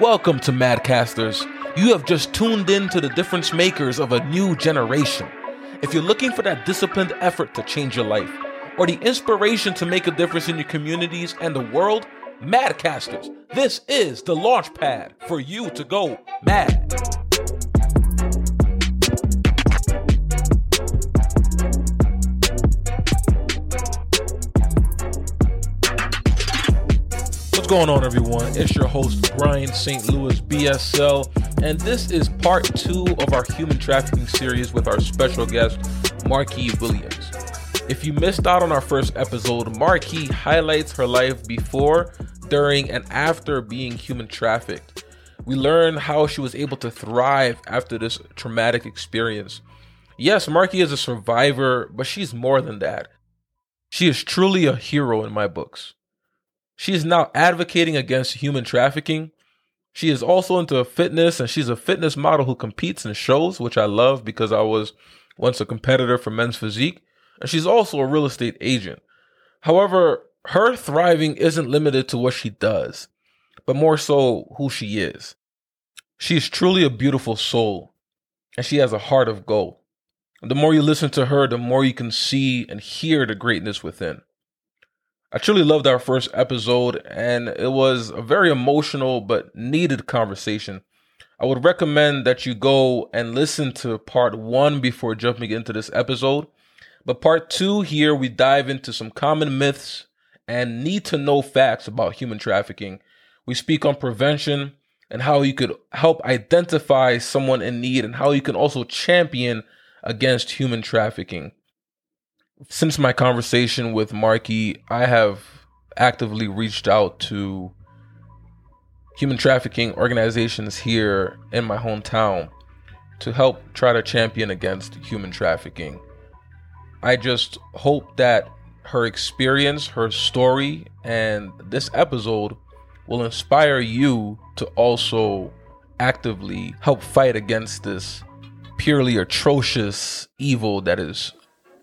Welcome to Madcasters. You have just tuned in to the difference makers of a new generation. If you're looking for that disciplined effort to change your life, or the inspiration to make a difference in your communities and the world, Madcasters, this is the launch pad for you to go mad. Going on, everyone? It's your host, Brian St. Louis BSL, and this is part two of our human trafficking series with our special guest, Marquis Williams. If you missed out on our first episode, Marquis highlights her life before, during, and after being human trafficked. We learn how she was able to thrive after this traumatic experience. Yes, Marquis is a survivor, but she's more than that. She is truly a hero in my books. She is now advocating against human trafficking. She is also into fitness and she's a fitness model who competes in shows, which I love because I was once a competitor for men's physique. And she's also a real estate agent. However, her thriving isn't limited to what she does, but more so who she is. She is truly a beautiful soul and she has a heart of gold. The more you listen to her, the more you can see and hear the greatness within. I truly loved our first episode, and it was a very emotional but needed conversation. I would recommend that you go and listen to part one before jumping into this episode. But part two, here we dive into some common myths and need to know facts about human trafficking. We speak on prevention and how you could help identify someone in need and how you can also champion against human trafficking since my conversation with Marquis, I have actively reached out to human trafficking organizations here in my hometown to help try to champion against human trafficking. I just hope that her experience, her story, and this episode will inspire you to also actively help fight against this purely atrocious evil that is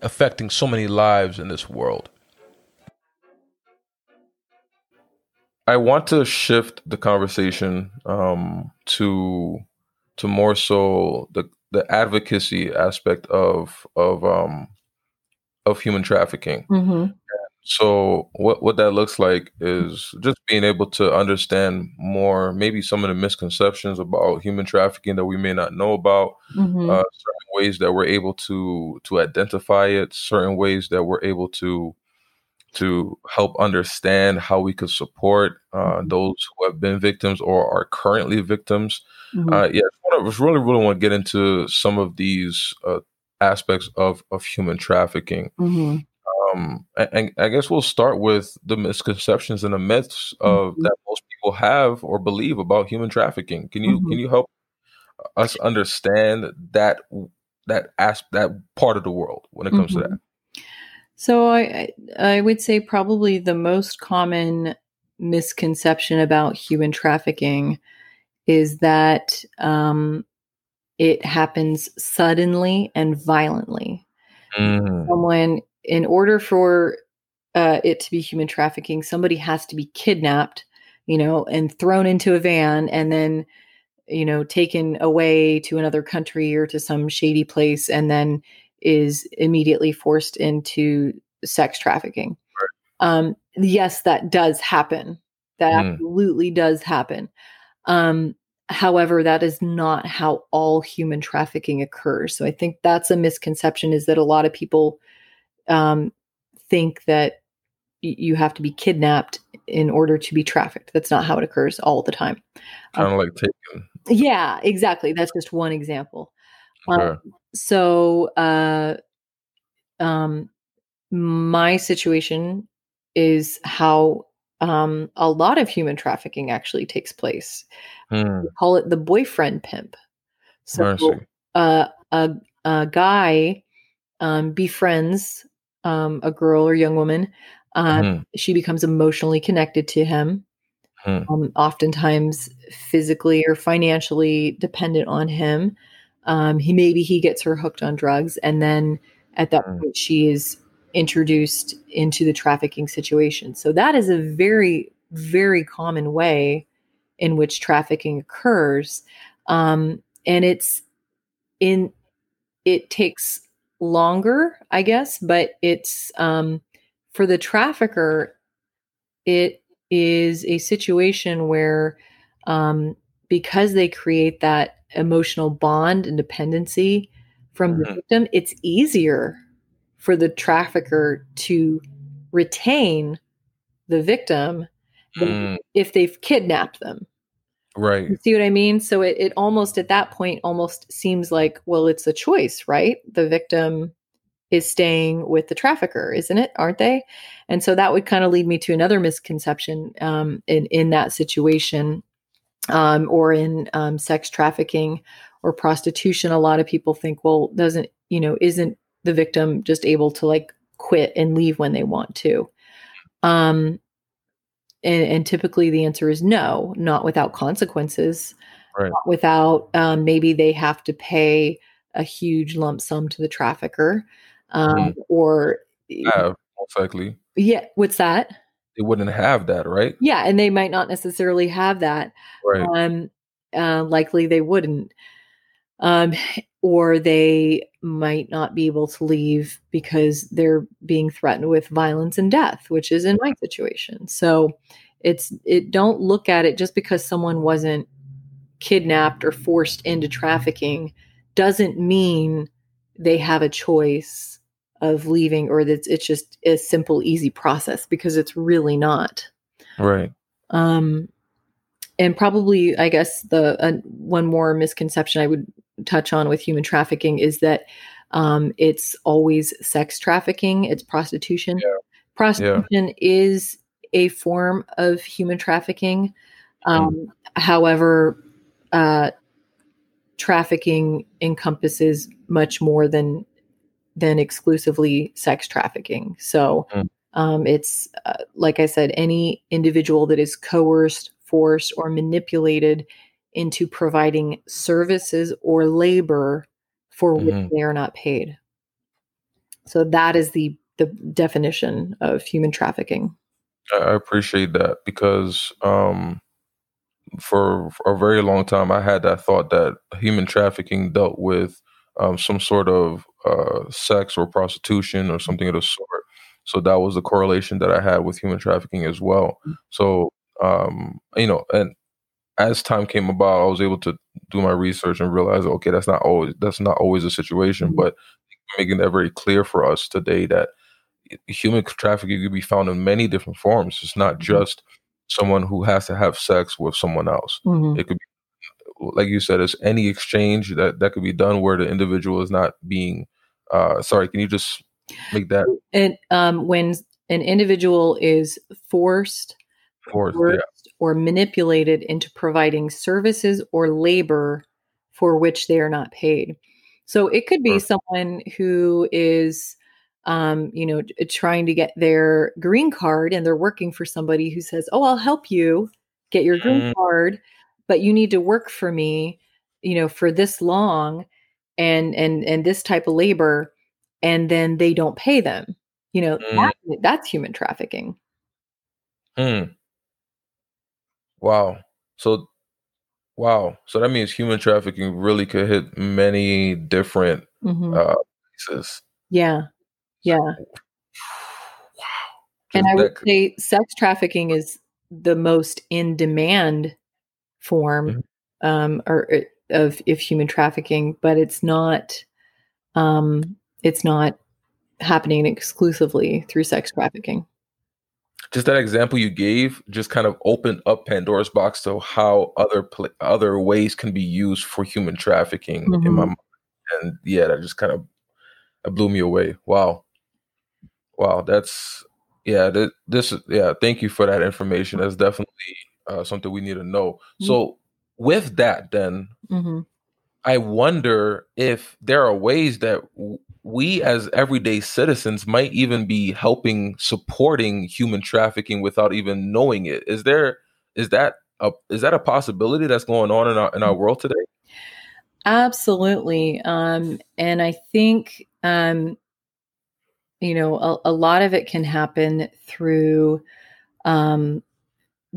affecting so many lives in this world. I want to shift the conversation um, to to more so the the advocacy aspect of of um, of human trafficking. Mm-hmm. So what what that looks like is just being able to understand more, maybe some of the misconceptions about human trafficking that we may not know about, mm-hmm. uh, certain ways that we're able to to identify it, certain ways that we're able to to help understand how we could support uh, mm-hmm. those who have been victims or are currently victims. Mm-hmm. Uh, yeah, I really really want to get into some of these uh, aspects of of human trafficking. Mm-hmm um, and I guess we'll start with the misconceptions and the myths of mm-hmm. that most people have or believe about human trafficking. Can you mm-hmm. can you help us understand that that as that part of the world when it comes mm-hmm. to that? So I I would say probably the most common misconception about human trafficking is that um, it happens suddenly and violently. Mm. Someone in order for uh, it to be human trafficking, somebody has to be kidnapped, you know, and thrown into a van and then, you know, taken away to another country or to some shady place and then is immediately forced into sex trafficking. Right. Um, yes, that does happen. That mm. absolutely does happen. Um, however, that is not how all human trafficking occurs. So I think that's a misconception is that a lot of people um, think that y- you have to be kidnapped in order to be trafficked. That's not how it occurs all the time. Kind of um, like taken. Yeah, exactly. That's just one example. Um, so, uh, um, my situation is how um, a lot of human trafficking actually takes place. Hmm. We call it the boyfriend pimp. So, uh, a, a guy um, befriends um, a girl or young woman, uh, mm-hmm. she becomes emotionally connected to him, mm-hmm. um, oftentimes physically or financially dependent on him. Um, he maybe he gets her hooked on drugs, and then at that mm-hmm. point, she is introduced into the trafficking situation. So that is a very, very common way in which trafficking occurs. Um, and it's in, it takes longer, I guess, but it's um, for the trafficker, it is a situation where um, because they create that emotional bond and dependency from the Mhm. victim, it's easier for the trafficker to retain the victim Mm, if they've kidnapped them. Right. You see what I mean? So it, it almost at that point almost seems like, well, it's a choice, right? The victim is staying with the trafficker, isn't it? Aren't they? And so that would kind of lead me to another misconception um, in in that situation, um, or in um, sex trafficking or prostitution. A lot of people think, well, doesn't you know, isn't the victim just able to like quit and leave when they want to? Um, and, and typically the answer is no, not without consequences, Right. not without um, maybe they have to pay a huge lump sum to the trafficker, um, Mhm. or most likely yeah, what's that? they wouldn't have that, right? Yeah, and they might not necessarily have that. Right. Um, uh, likely they wouldn't, um, or they might not be able to leave because they're being threatened with violence and death, which is in my situation. So it's it. Don't look at it just because someone wasn't kidnapped or forced into trafficking doesn't mean they have a choice of leaving or that it's just a simple easy process because it's really not Right. um, and probably, I guess the uh, one more misconception I would touch on with human trafficking is that um, it's always sex trafficking. It's prostitution. Yeah. Prostitution is a form of human trafficking. Um, However, uh, trafficking encompasses much more than than exclusively sex trafficking. So Mm. um, it's uh, like I said, any individual that is coerced, forced, or manipulated into providing services or labor for which Mhm. they are not paid. So that is the the definition of human trafficking. I appreciate that because um, for, for a very long time, I had that thought that human trafficking dealt with um, some sort of uh, sex or prostitution or something of the sort. So that was the correlation that I had with human trafficking as well. So um, you know, and as time came about, I was able to do my research and realize, okay, that's not always that's not always the situation, Mhm. but making that very clear for us today that human trafficking can be found in many different forms. It's not Mhm. just someone who has to have sex with someone else. Mhm. It could be, like you said, it's any exchange that that could be done where the individual is not being. Uh, sorry, can you just make that And um, when an individual is forced forced, Yeah, or manipulated into providing services or labor for which they are not paid. So it could be Sure. someone who is, um, you know, trying to get their green card and they're working for somebody who says, Oh, I'll help you get your green Mm. card, but you need to work for me, you know, for this long and and and this type of labor, and then they don't pay them. You know, Mm. that, that's human trafficking. Hmm. Wow. So, wow. So that means human trafficking really could hit many different Mhm. uh, places. Yeah. Yeah. Wow. And I would could- say sex trafficking is the most in demand form Mhm. um, or uh, of, of human trafficking, but it's not um, it's not happening exclusively through sex trafficking. Just that example you gave just kind of opened up Pandora's box to how other pla other ways can be used for human trafficking in my Mhm. mind. And yeah, that just kind of that blew me away. Wow. Wow, that's yeah, th- this is yeah, thank you for that information. That's definitely uh, something we need to know. Mm. So with that then hmm I wonder if there are ways that we as everyday citizens might even be helping supporting human trafficking without even knowing it. Is there is that a is that a possibility that's going on in our in our world today? Absolutely. Um, and I think, um, you know, a, a lot of it can happen through um,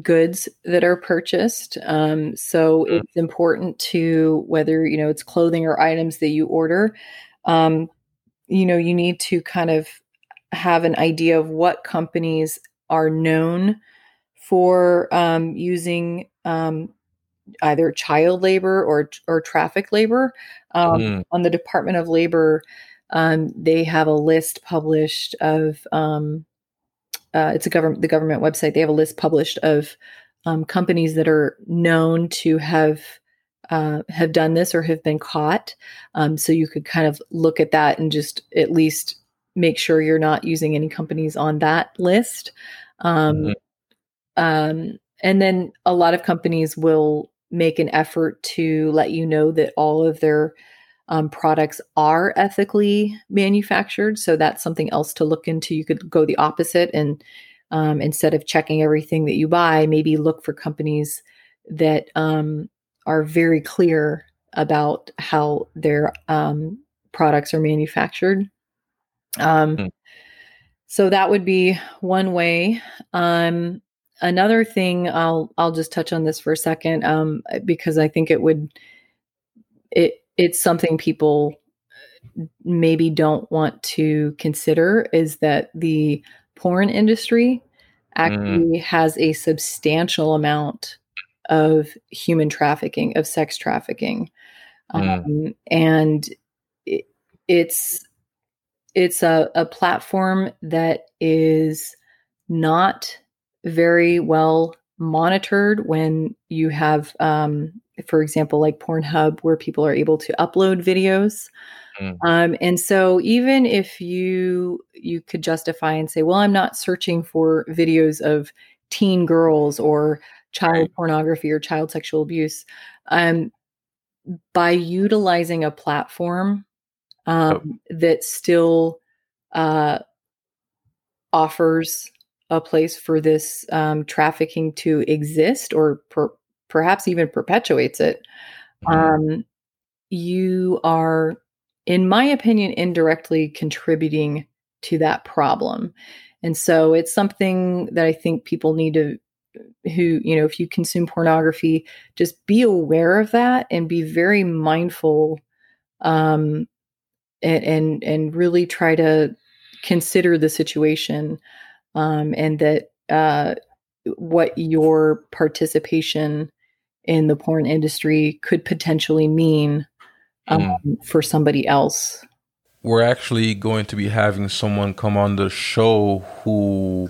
goods that are purchased. Um, so Mm. it's important to whether you know it's clothing or items that you order. Um, you know, you need to kind of have an idea of what companies are known for um, using um, either child labor or or traffic labor. Um, Mm. On the Department of Labor, um, they have a list published of um, uh, it's a government the government website. They have a list published of um, companies that are known to have uh, have done this or have been caught. Um, so you could kind of look at that and just at least make sure you're not using any companies on that list. Um, Mhm. um, and then a lot of companies will make an effort to let you know that all of their um, products are ethically manufactured. So that's something else to look into. You could go the opposite and um, instead of checking everything that you buy, maybe look for companies that um, are very clear about how their um, products are manufactured. Um, Mm. So that would be one way. Um, another thing, I'll I'll just touch on this for a second um, because I think it would it it's something people maybe don't want to consider is that the porn industry actually has a substantial amount of human trafficking of sex trafficking Mm. um, and it, it's it's a, a platform that is not very well monitored when you have um, for example like pornhub where people are able to upload videos Mm. um, and so even if you you could justify and say well i'm not searching for videos of teen girls or child Right. pornography or child sexual abuse um, by utilizing a platform um, that still uh, offers a place for this um, trafficking to exist or per- perhaps even perpetuates it, Mhm. um, you are, in my opinion, indirectly contributing to that problem. And so it's something that I think people need to, who, you know, if you consume pornography, just be aware of that and be very mindful um, and, and, and really try to consider the situation um, and that uh, what your participation in the porn industry could potentially mean um, Mm. for somebody else. we're actually going to be having someone come on the show who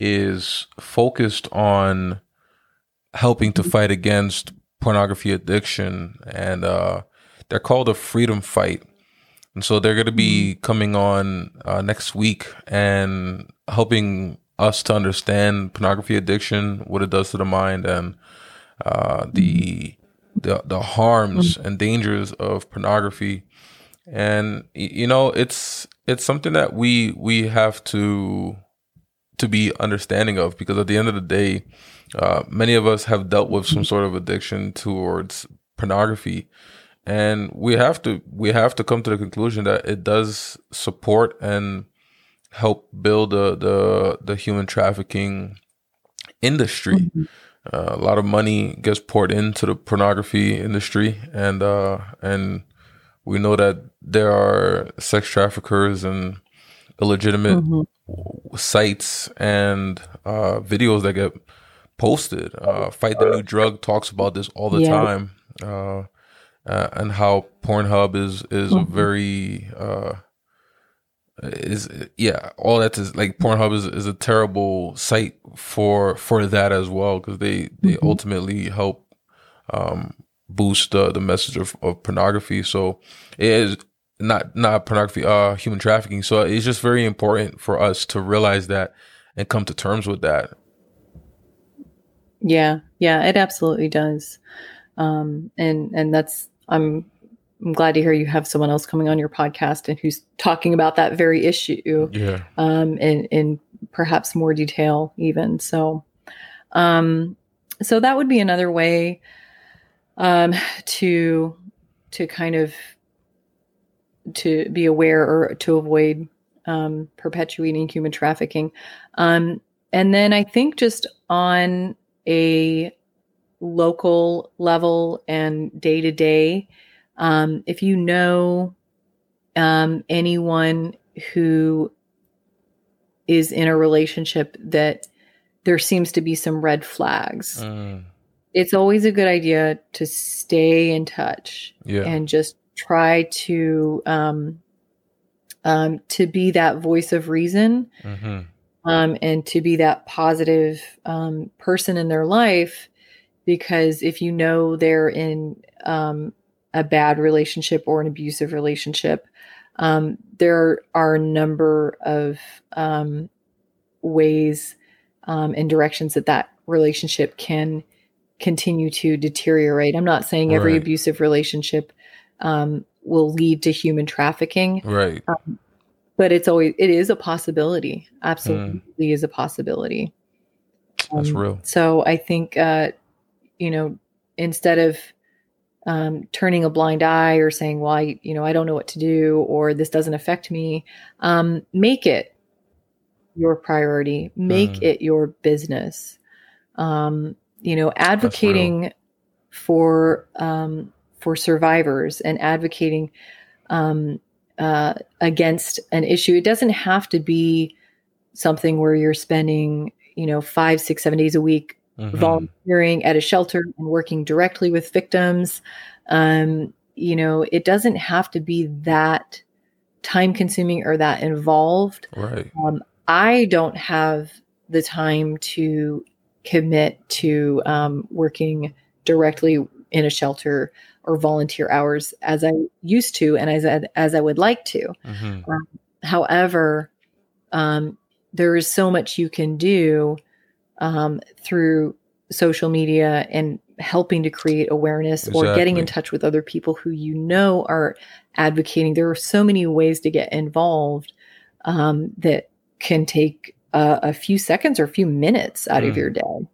is focused on helping to fight against pornography addiction and uh they're called a freedom fight and so they're going to be coming on uh, next week and helping us to understand pornography addiction what it does to the mind and uh the the, the harms and dangers of pornography. And you know it's it's something that we we have to to be understanding of because at the end of the day uh, many of us have dealt with some sort of addiction towards pornography. And we have to we have to come to the conclusion that it does support and help build the the, the human trafficking industry uh, a lot of money gets poured into the pornography industry and uh and we know that there are sex traffickers and illegitimate Mhm. sites and uh videos that get posted uh fight the new drug talks about this all the Yeah. time uh, uh and how pornhub is is a Mhm. very uh is yeah all that is like pornhub is, is a terrible site for for that as well because they they Mhm. ultimately help um boost the the message of, of pornography so it is not not pornography uh human trafficking so it's just very important for us to realize that and come to terms with that Yeah, yeah, it absolutely does. Um, and and that's I'm I'm glad to hear you have someone else coming on your podcast and who's talking about that very issue yeah um, in in perhaps more detail even. So, um, so that would be another way um, to to kind of to be aware or to avoid um, perpetuating human trafficking. Um, and then I think just on a local level and day to day, um, if you know um, anyone who is in a relationship that there seems to be some red flags, Mm. it's always a good idea to stay in touch Yeah. and just try to um, um, to be that voice of reason hmm um, and to be that positive um, person in their life. Because if you know they're in um, a bad relationship or an abusive relationship, um, there are a number of um, ways um, and directions that that relationship can continue to deteriorate. I'm not saying every Right. abusive relationship um, will lead to human trafficking, Right. but it's always it is a possibility. Absolutely is a possibility. That's Um, real. So I think uh, you know instead of um, turning a blind eye or saying, "Well, I, you know, I don't know what to do," or "This doesn't affect me," um, make it your priority. Make Mm. it your business. Um, you know, advocating for um, for survivors and advocating um, uh, against an issue. It doesn't have to be something where you're spending, you know, five, six, seven days a week Mhm. volunteering at a shelter and working directly with victims. Um, you know, it doesn't have to be that time consuming or that involved. Right. Um, I don't have the time to commit to um, working directly in a shelter or volunteer hours as I used to and as I, as I would like to. hmm However, um, there is so much you can do um, through social media and helping to create awareness or getting in touch with other people who you know are advocating. There are so many ways to get involved um, that can take uh, a few seconds or a few minutes out of Mm. your day.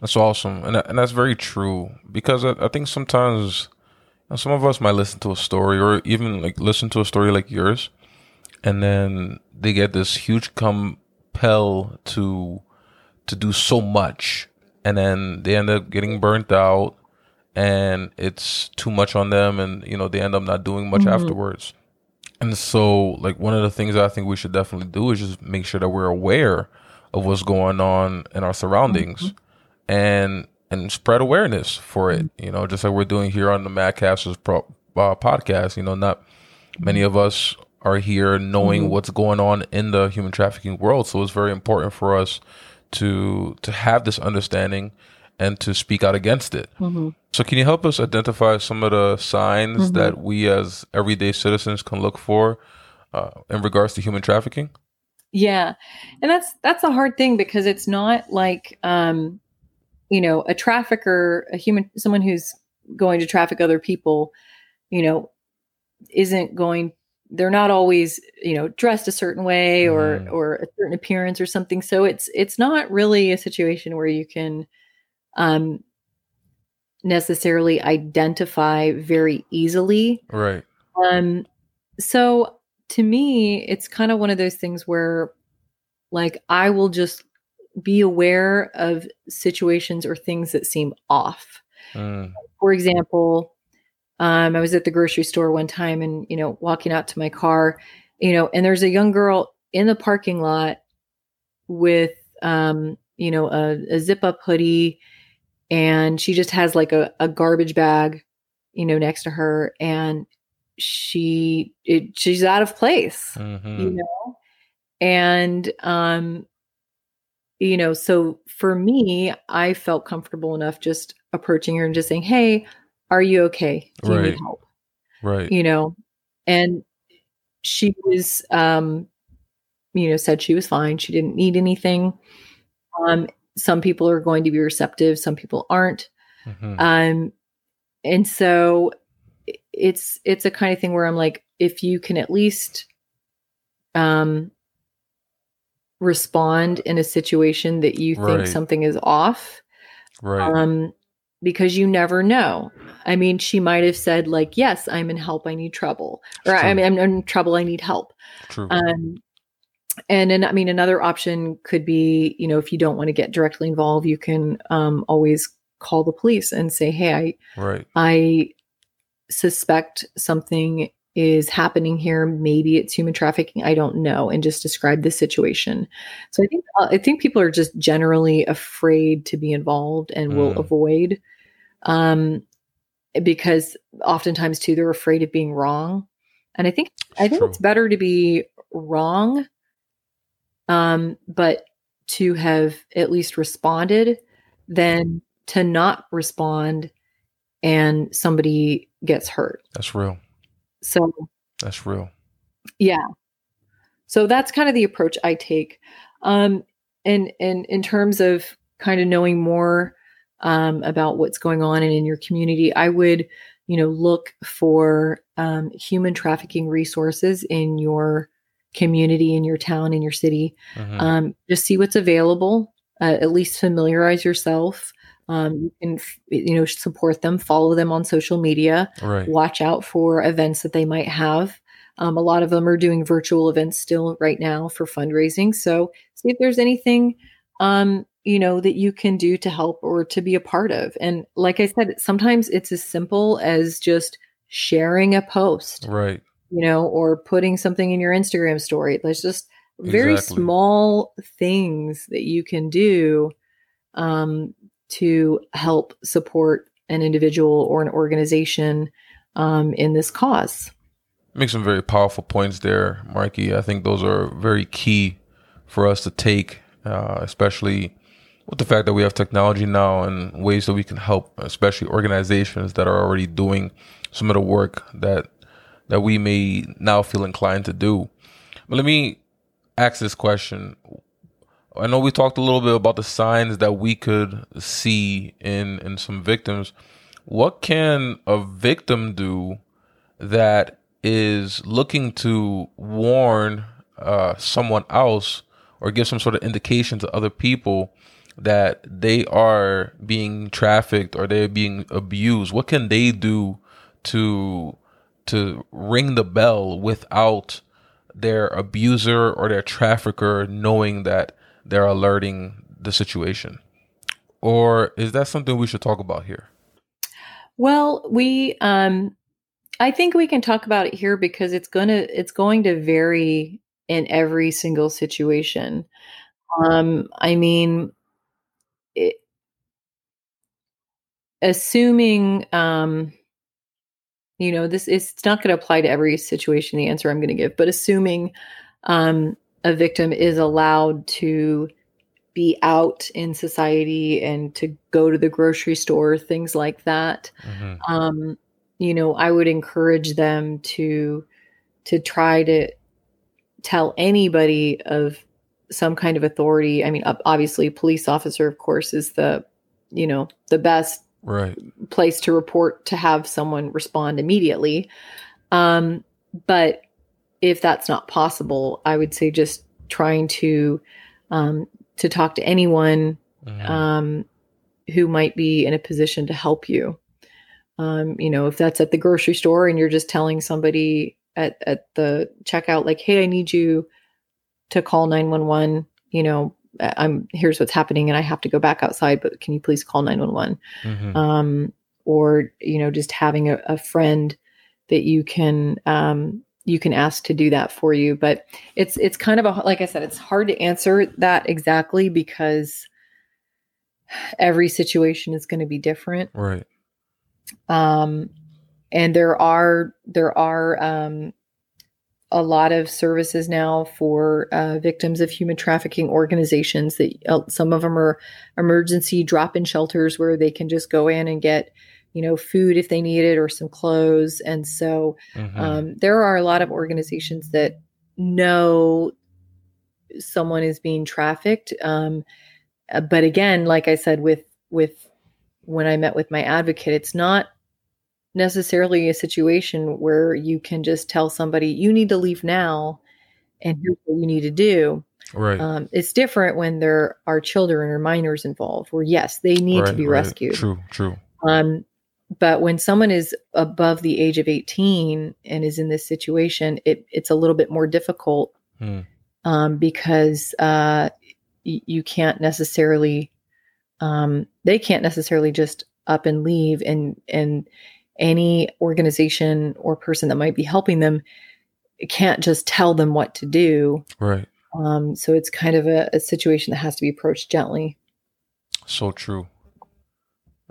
That's awesome, and and that's very true because I, I think sometimes you know, some of us might listen to a story or even like listen to a story like yours, and then they get this huge compel to to do so much, and then they end up getting burnt out, and it's too much on them, and you know they end up not doing much Mhm. afterwards. And so, like one of the things that I think we should definitely do is just make sure that we're aware of what's going on in our surroundings and and spread awareness for it. You know, just like we're doing here on the Madcasters pro, uh, podcast. You know, not many of us are here knowing Mhm. what's going on in the human trafficking world. So it's very important for us to to have this understanding and to speak out against it. Mhm. So can you help us identify some of the signs Mhm. that we as everyday citizens can look for uh, in regards to human trafficking? Yeah. And that's that's a hard thing because it's not like um you know, a trafficker, a human someone who's going to traffic other people, you know, isn't going they're not always, you know, dressed a certain way or Mhm. or a certain appearance or something. So it's it's not really a situation where you can um necessarily identify very easily Right. um, so to me, it's kind of one of those things where, like, I will just be aware of situations or things that seem off. Mm. For example, um, I was at the grocery store one time and, you know, walking out to my car, you know, and there's a young girl in the parking lot with, um, you know, a, a zip up hoodie and she just has like a, a garbage bag, you know, next to her. And she, it, she's out of place hmm you know and um you know so for me i felt comfortable enough just approaching her and just saying hey are you okay do you Right. need help Right. you know and she was um you know said she was fine she didn't need anything um some people are going to be receptive some people aren't hmm um and so it's it's a kind of thing where i'm like if you can at least um respond in a situation that you think Right. something is off right. um because you never know i mean she might have said like yes i'm in help i need trouble or It's i true. mean i'm in trouble i need help True. um and then, I mean, another option could be, you know, if you don't want to get directly involved, you can um, always call the police and say, "Hey, I, Right. I suspect something is happening here. Maybe it's human trafficking. I don't know," and just describe the situation. So I think uh, I think people are just generally afraid to be involved and will Mm. avoid, um, because oftentimes too they're afraid of being wrong. And I think I think True. it's better to be wrong, um, but to have at least responded than to not respond and somebody gets hurt. That's real. So That's real. yeah. So that's kind of the approach I take. Um, and and in terms of kind of knowing more um, about what's going on and in your community, I would, you know, look for um, human trafficking resources in your community, in your town, in your city. Mhm. Um, just see what's available. Uh, at least familiarize yourself. Um, you can, you know, support them, follow them on social media right. watch out for events that they might have. Um, a lot of them are doing virtual events still right now for fundraising. So see if there's anything, um, you know, that you can do to help or to be a part of. And like I said, sometimes it's as simple as just sharing a post, Right. you know, or putting something in your Instagram story. There's just very Exactly. small things that you can do um, to help support an individual or an organization um, in this cause. Make some very powerful points there, Marky. I think those are very key for us to take, uh, especially with the fact that we have technology now and ways that we can help, especially organizations that are already doing some of the work that that we may now feel inclined to do. But let me ask this question. I know we talked a little bit about the signs that we could see in in some victims. What can a victim do that is looking to warn uh, someone else or give some sort of indication to other people that they are being trafficked or they're being abused? What can they do to to ring the bell without their abuser or their trafficker knowing that they're alerting the situation? Or is that something we should talk about here? Well, we um I think we can talk about it here because it's going to it's going to vary in every single situation. Um I mean it, assuming um you know this is it's not going to apply to every situation the answer I'm going to give, but assuming um a victim is allowed to be out in society and to go to the grocery store, things like that Mhm. um, you know, I would encourage them to to try to tell anybody of some kind of authority. I mean, ob- obviously, police officer, of course, is the you know the best Right. place to report to have someone respond immediately. Um, but if that's not possible, I would say just trying to um, to talk to anyone Mhm. um, who might be in a position to help you. Um, you know, if that's at the grocery store and you're just telling somebody at, at the checkout, like, hey, I need you to call 911, you know, I'm here's what's happening and I have to go back outside, but can you please call 911? Mhm. Um, or, you know, just having a, a friend that you can um, you can ask to do that for you. But it's it's kind of a like I said, it's hard to answer that exactly because every situation is going to be different Right. um, and there are there are um, a lot of services now for uh, victims of human trafficking organizations that uh, some of them are emergency drop-in shelters where they can just go in and get you know food if they need it or some clothes and so Mhm. um, there are a lot of organizations that know someone is being trafficked um, uh, but again like i said with with when i met with my advocate it's not necessarily a situation where you can just tell somebody you need to leave now and here's what you need to do right. um, it's different when there are children or minors involved where yes they need to be right. rescued True. True. um, but when someone is above the age of 18 and is in this situation, it, it's a little bit more difficult Hmm. um, because uh, y- you can't necessarily um, they can't necessarily just up and leave and and any organization or person that might be helping them can't just tell them what to do. Right. Um, so it's kind of a, a, situation that has to be approached gently. So true.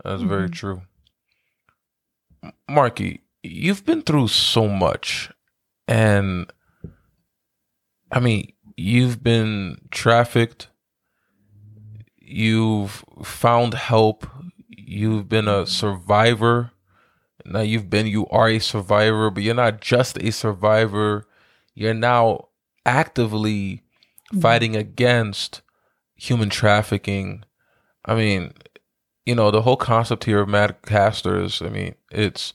That's mm-hmm. very true marky you've been through so much and i mean you've been trafficked. You've found help. You've been a survivor. Now you've been you are a survivor but you're not just a survivor. You're now actively mm-hmm. fighting against human trafficking. I mean you know the whole concept here of Madcasters i mean it's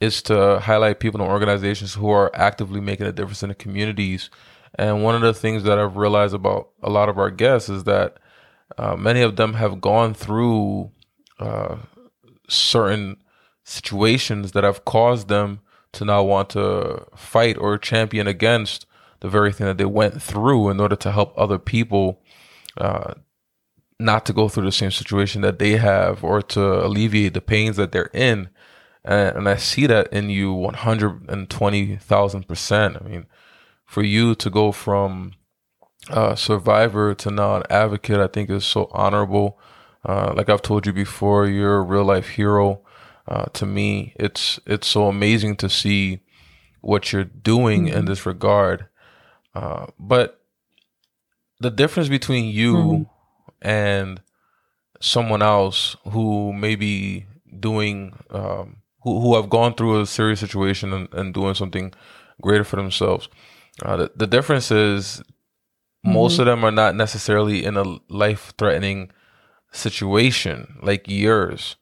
it's to highlight people and organizations who are actively making a difference in the communities. And one of the things that i've realized about a lot of our guests is that uh, many of them have gone through uh, certain situations that have caused them to now want to fight or champion against the very thing that they went through in order to help other people uh, not to go through the same situation that they have or to alleviate the pains that they're in. And, and I see that in you 120,000%. I mean, for you to go from a survivor to now an advocate, I think is so honorable. Uh, like I've told you before, you're a real life hero uh, to me, it's it's so amazing to see what you're doing mm-hmm. in this regard. Uh, but the difference between you mm-hmm. And someone else who may be doing um, who, who have gone through a serious situation and, and doing something greater for themselves uh, the, the difference is mm-hmm. most of them are not necessarily in a life threatening situation like yours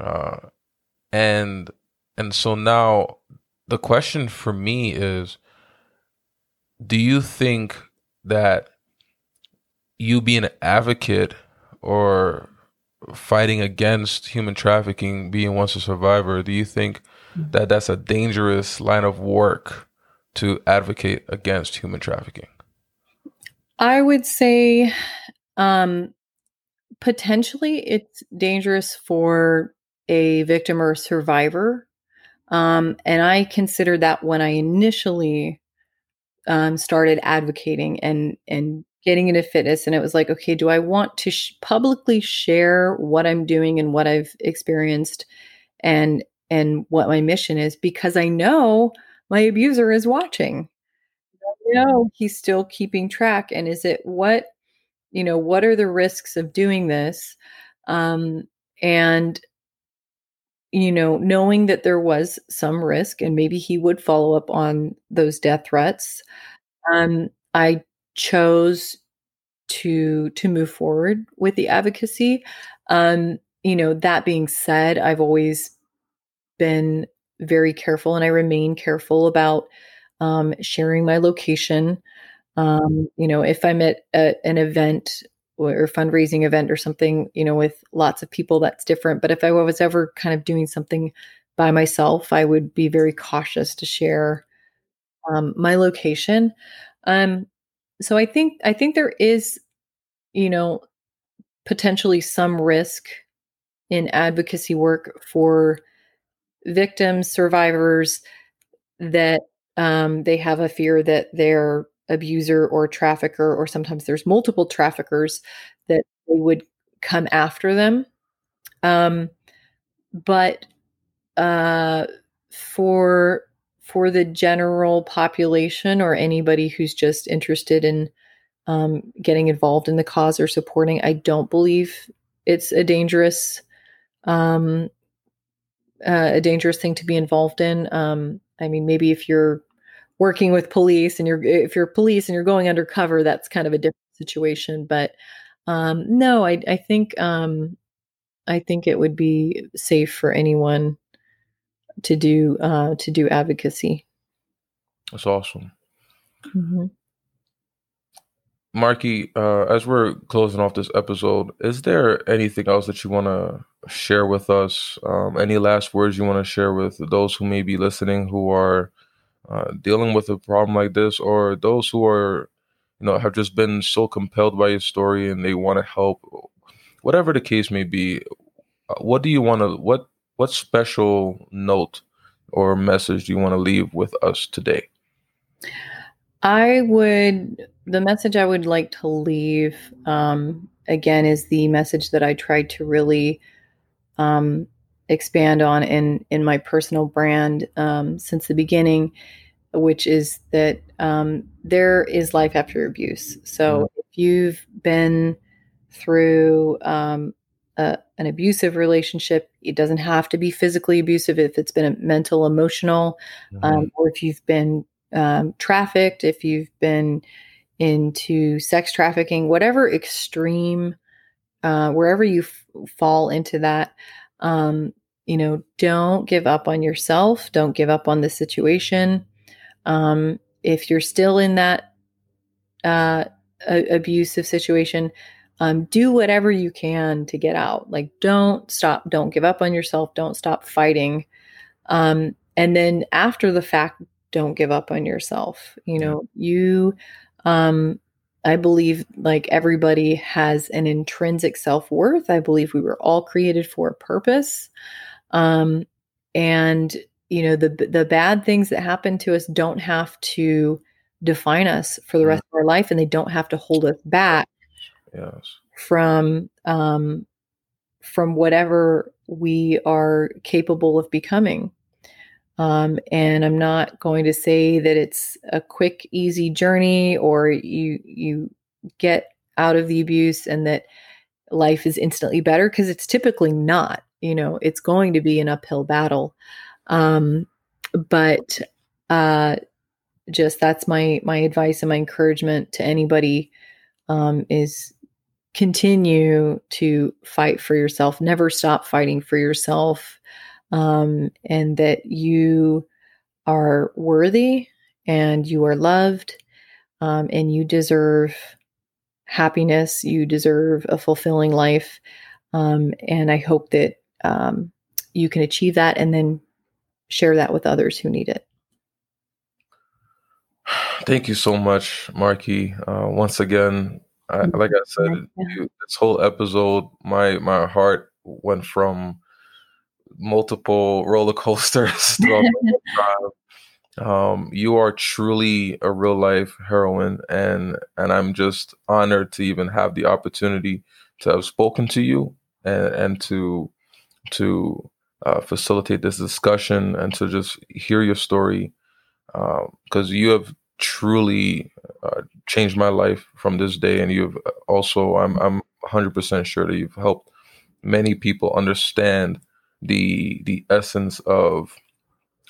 uh, and and so now the question for me is do you think that you being an advocate or fighting against human trafficking being once a survivor do you think mm-hmm. that that's a dangerous line of work to advocate against human trafficking i would say um potentially it's dangerous for a victim or a survivor. Um, and I considered that when I initially um, started advocating and and getting into fitness, and it was like, okay, do I want to sh- publicly share what I'm doing and what I've experienced, and and what my mission is? Because I know my abuser is watching. I know he's still keeping track, and is it what you know? What are the risks of doing this? Um, and you know, knowing that there was some risk and maybe he would follow up on those death threats, um, I chose to to move forward with the advocacy. Um, you know, that being said, I've always been very careful and I remain careful about um, sharing my location. Um, you know, if I'm at a, an event or fundraising event or something, you know, with lots of people, that's different. But if I was ever kind of doing something by myself, I would be very cautious to share um, my location. Um, so I think I think there is, you know, potentially some risk in advocacy work for victims, survivors that um, they have a fear that they're abuser or trafficker, or sometimes there's multiple traffickers that they would come after them. Um, but uh, for for the general population or anybody who's just interested in um, getting involved in the cause or supporting, I don't believe it's a dangerous um, uh, a dangerous thing to be involved in. Um, I mean, maybe if you're working with police and you're if you're police and you're going undercover that's kind of a different situation but um, no i i think um, i think it would be safe for anyone to do uh, to do advocacy. That's awesome. Mm-hmm. marky uh, as we're closing off this episode is there anything else that you want to share with us? Um, any last words you want to share with those who may be listening who are uh, dealing with a problem like this, or those who are you know have just been so compelled by your story and they want to help? Whatever the case may be uh, what do you want to what what special note or message do you want to leave with us today i would the message i would like to leave um, again is the message that i tried to really um, expand on in in my personal brand um, since the beginning which is that um, there is life after abuse. So mm-hmm. if you've been through um, a, an abusive relationship, it doesn't have to be physically abusive. If it's been a mental, emotional, mm-hmm. um, or if you've been um, trafficked, if you've been into sex trafficking, whatever extreme, uh, wherever you f- fall into that, um, you know, don't give up on yourself. Don't give up on the situation. Um, if you're still in that uh, a- abusive situation, um, do whatever you can to get out. Like, don't stop. Don't give up on yourself. Don't stop fighting. Um, and then after the fact, don't give up on yourself. You know, you, um, I believe like everybody has an intrinsic self worth. I believe we were all created for a purpose. Um, and you know the the bad things that happen to us don't have to define us for the rest of our life and they don't have to hold us back yes. from um, from whatever we are capable of becoming um, and i'm not going to say that it's a quick easy journey or you you get out of the abuse and that life is instantly better because it's typically not you know it's going to be an uphill battle um, but uh, just that's my my advice and my encouragement to anybody um, is continue to fight for yourself. Never stop fighting for yourself, um, and that you are worthy and you are loved um, and you deserve happiness. You deserve a fulfilling life. Um, and I hope that um, you can achieve that and then share that with others who need it. Thank you so much, Marquis. Uh, once again, I, like I said, this whole episode, my my heart went from multiple roller coasters throughout the time. Um, you are truly a real life heroine, and and I'm just honored to even have the opportunity to have spoken to you and, and to to uh, facilitate this discussion and to just hear your story because um, you have truly uh, changed my life from this day and you've also I'm I'm 100% sure that you've helped many people understand the the essence of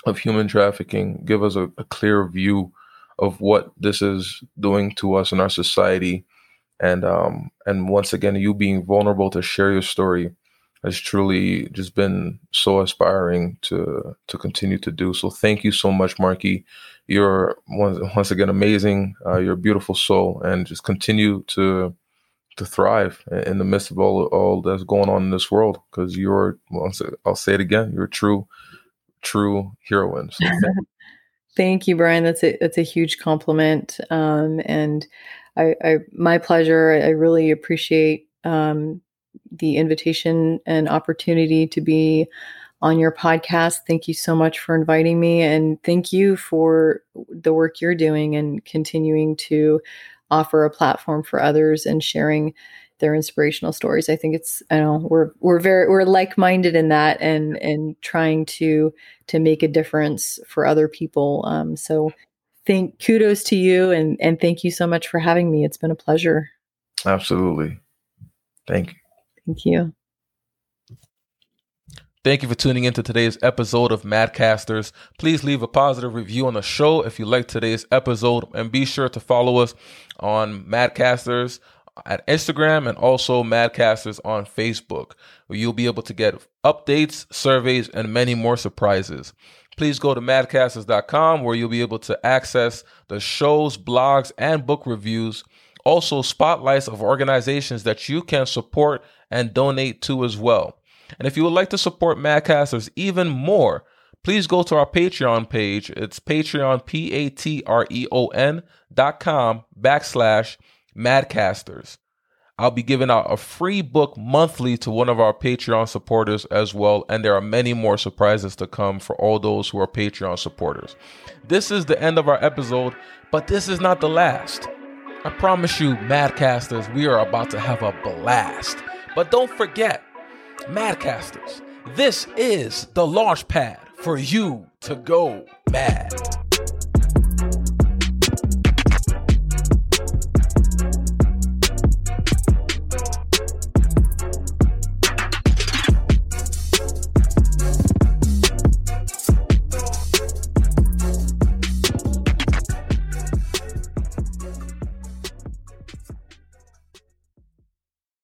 of human trafficking give us a, a clear view of what this is doing to us in our society and um and once again you being vulnerable to share your story has truly just been so aspiring to to continue to do. So thank you so much, Marquis. You're once once again amazing. Uh, you're a beautiful soul, and just continue to to thrive in the midst of all all that's going on in this world. Because you're, I'll say it again, you're a true true heroine. So thank, you. Brian. That's a that's a huge compliment, um, and I, I my pleasure. I really appreciate um, the invitation and opportunity to be on your podcast. Thank you so much for inviting me. And thank you for the work you're doing and continuing to offer a platform for others and sharing their inspirational stories. I think it's I know we're we're very we're like-minded in that and and trying to to make a difference for other people. Um, so thank kudos to you and and thank you so much for having me. It's been a pleasure. Absolutely. Thank you. Thank you. Thank you for tuning into today's episode of Madcasters. Please leave a positive review on the show if you like today's episode, and be sure to follow us on Madcasters at Instagram and also Madcasters on Facebook, where you'll be able to get updates, surveys, and many more surprises. Please go to madcasters.com where you'll be able to access the shows, blogs, and book reviews, also spotlights of organizations that you can support and donate to as well. And if you would like to support Madcasters even more, please go to our Patreon page. It's Patreon, P A T R E O N dot com backslash Madcasters. I'll be giving out a free book monthly to one of our Patreon supporters as well, and there are many more surprises to come for all those who are Patreon supporters. This is the end of our episode, but this is not the last. I promise you, Madcasters, we are about to have a blast. But don't forget, Madcasters, this is the launch pad for you to go mad.